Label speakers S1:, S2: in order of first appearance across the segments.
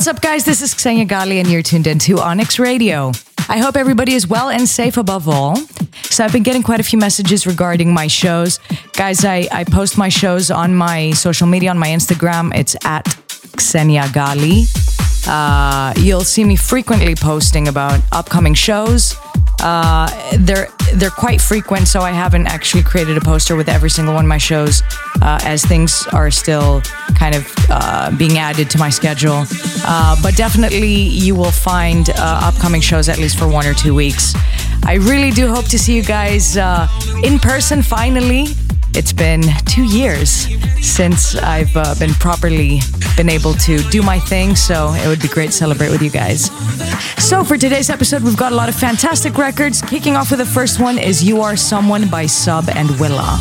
S1: What's up, guys? This is Xenia Ghali, and you're tuned into Onyx Radio. I hope everybody is well and safe above all. So, I've been getting quite a few messages regarding my shows. Guys, I, I post my shows on my social media, on my Instagram. It's at Xenia Ghali. Uh, you'll see me frequently posting about upcoming shows. Uh, they're they're quite frequent, so I haven't actually created a poster with every single one of my shows, uh, as things are still kind of uh, being added to my schedule. Uh, but definitely, you will find uh, upcoming shows at least for one or two weeks. I really do hope to see you guys in person finally. It's been two years since I've uh, been properly been able to do my thing, so it would be great to celebrate with you guys. So for today's episode, we've got a lot of fantastic records. Kicking off with the first one is "You Are Someone" by Sub and Willa.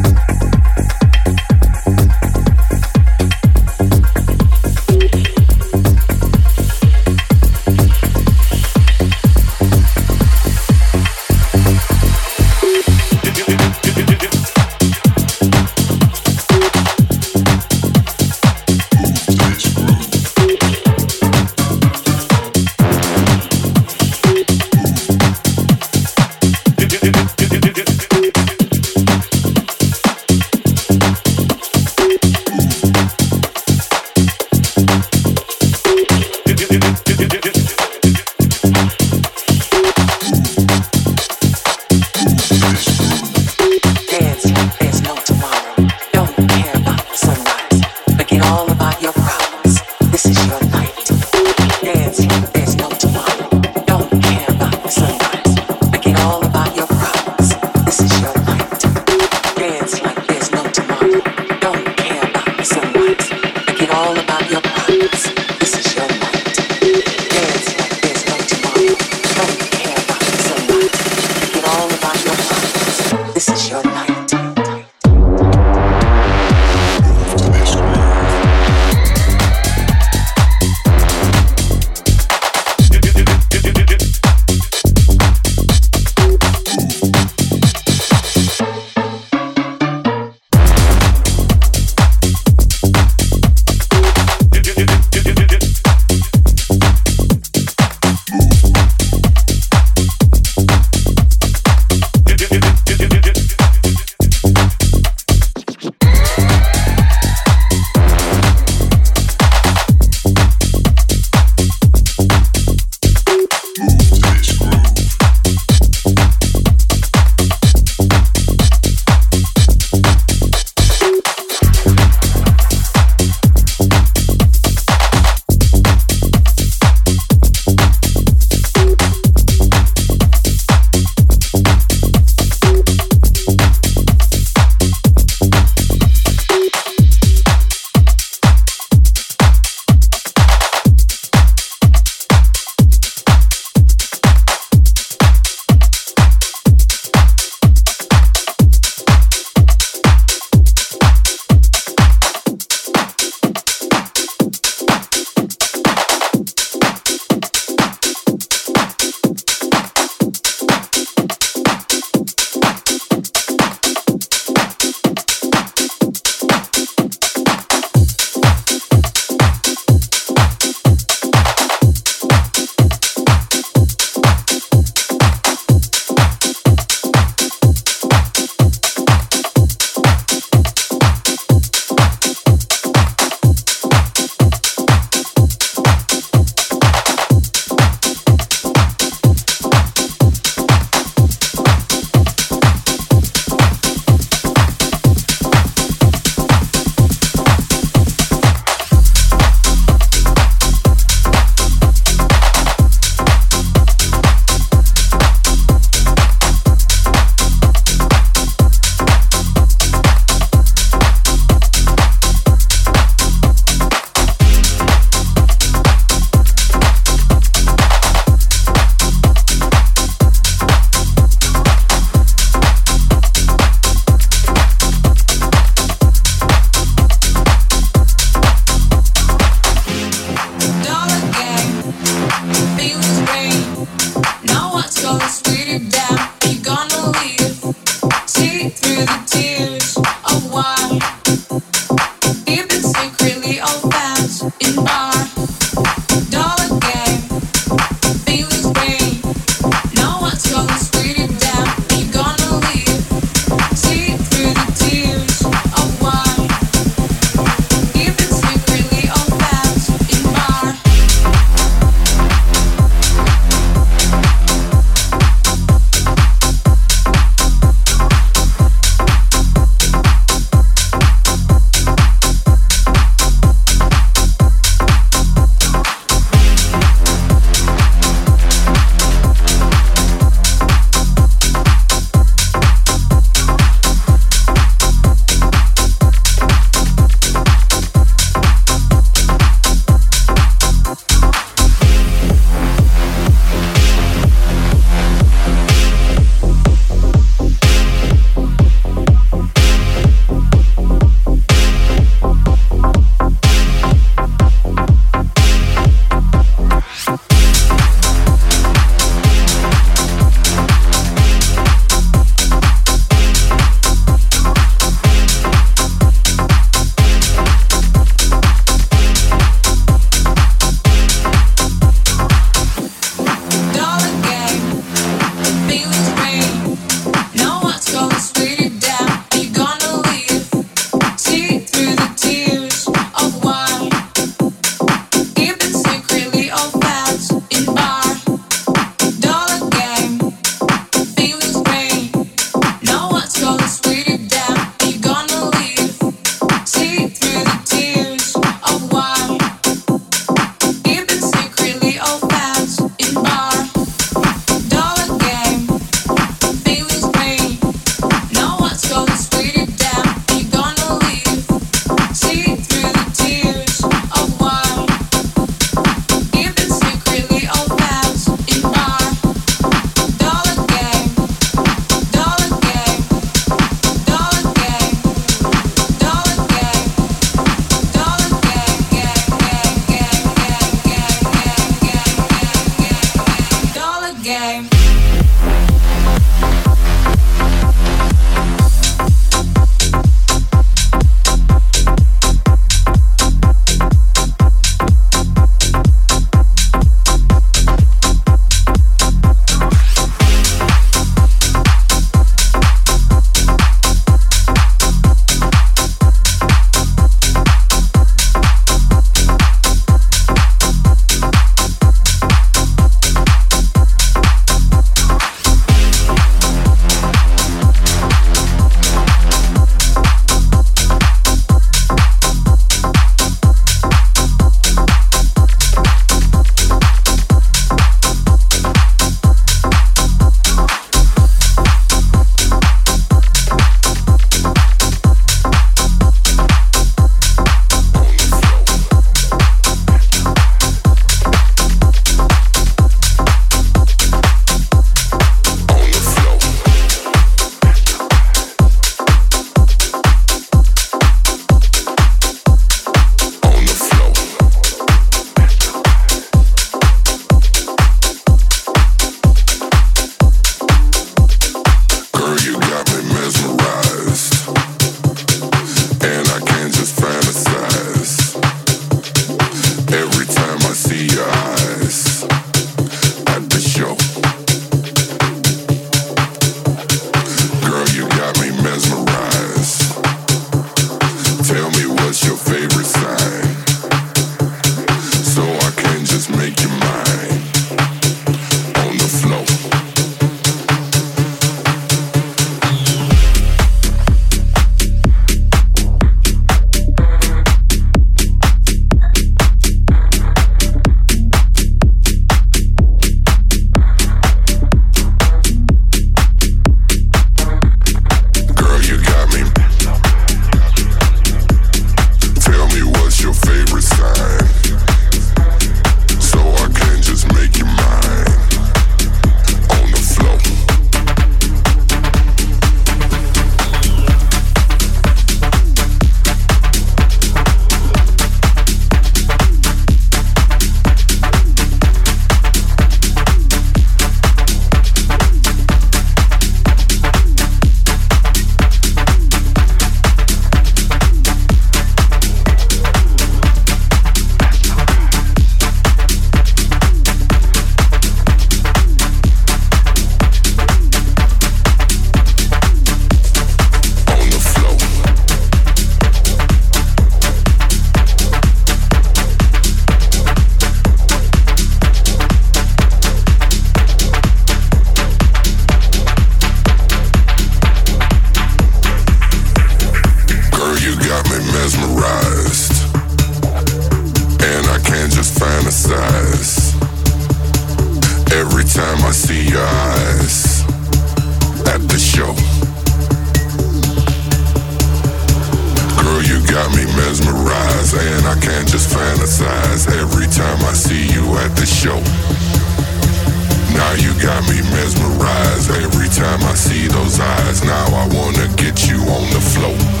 S2: Time I see those eyes. Now I wanna get you on the floor.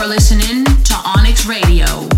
S3: are listening to Onyx Radio.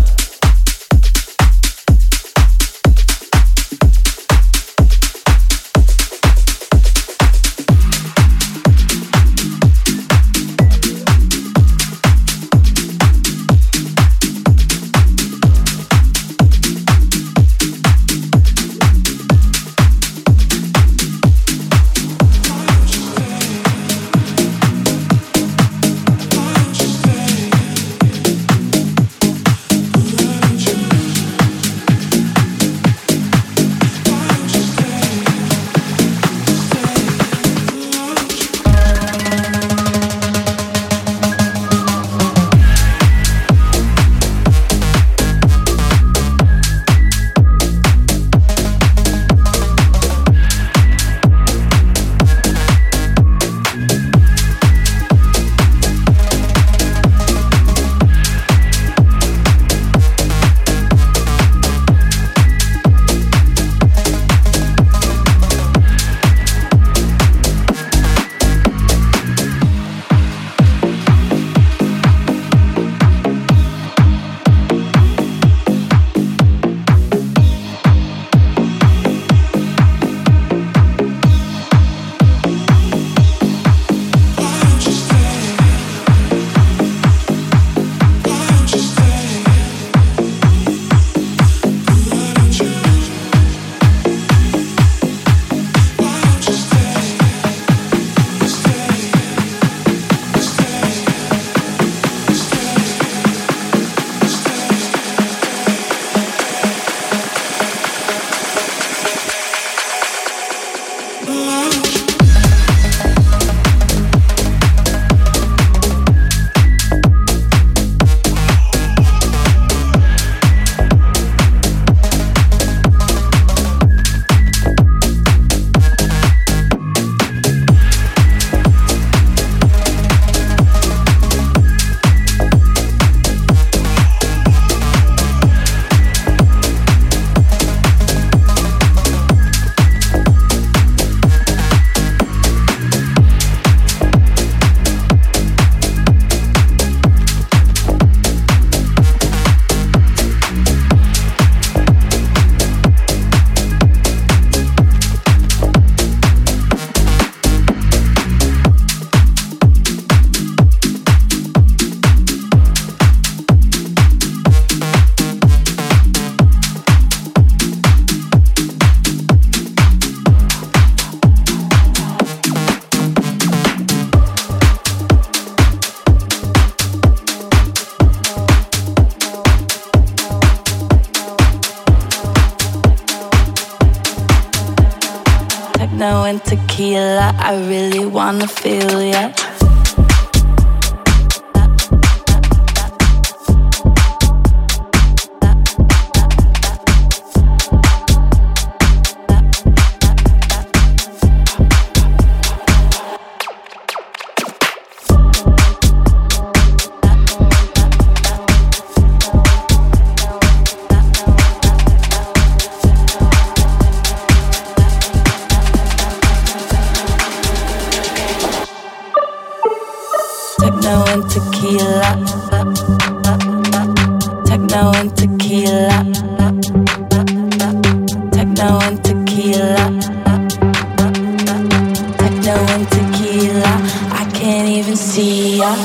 S3: Tequila. I can't even see ya.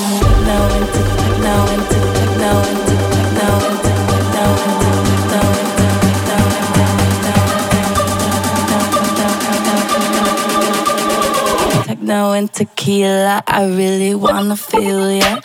S3: Techno and tequila, I really wanna feel ya.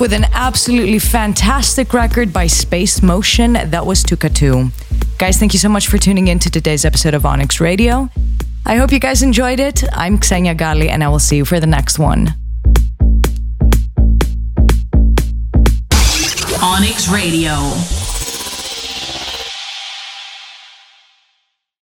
S1: With an absolutely fantastic record by Space Motion. That was Tukatu. Guys, thank you so much for tuning in to today's episode of Onyx Radio. I hope you guys enjoyed it. I'm Xenia Ghali, and I will see you for the next one.
S4: Onyx Radio.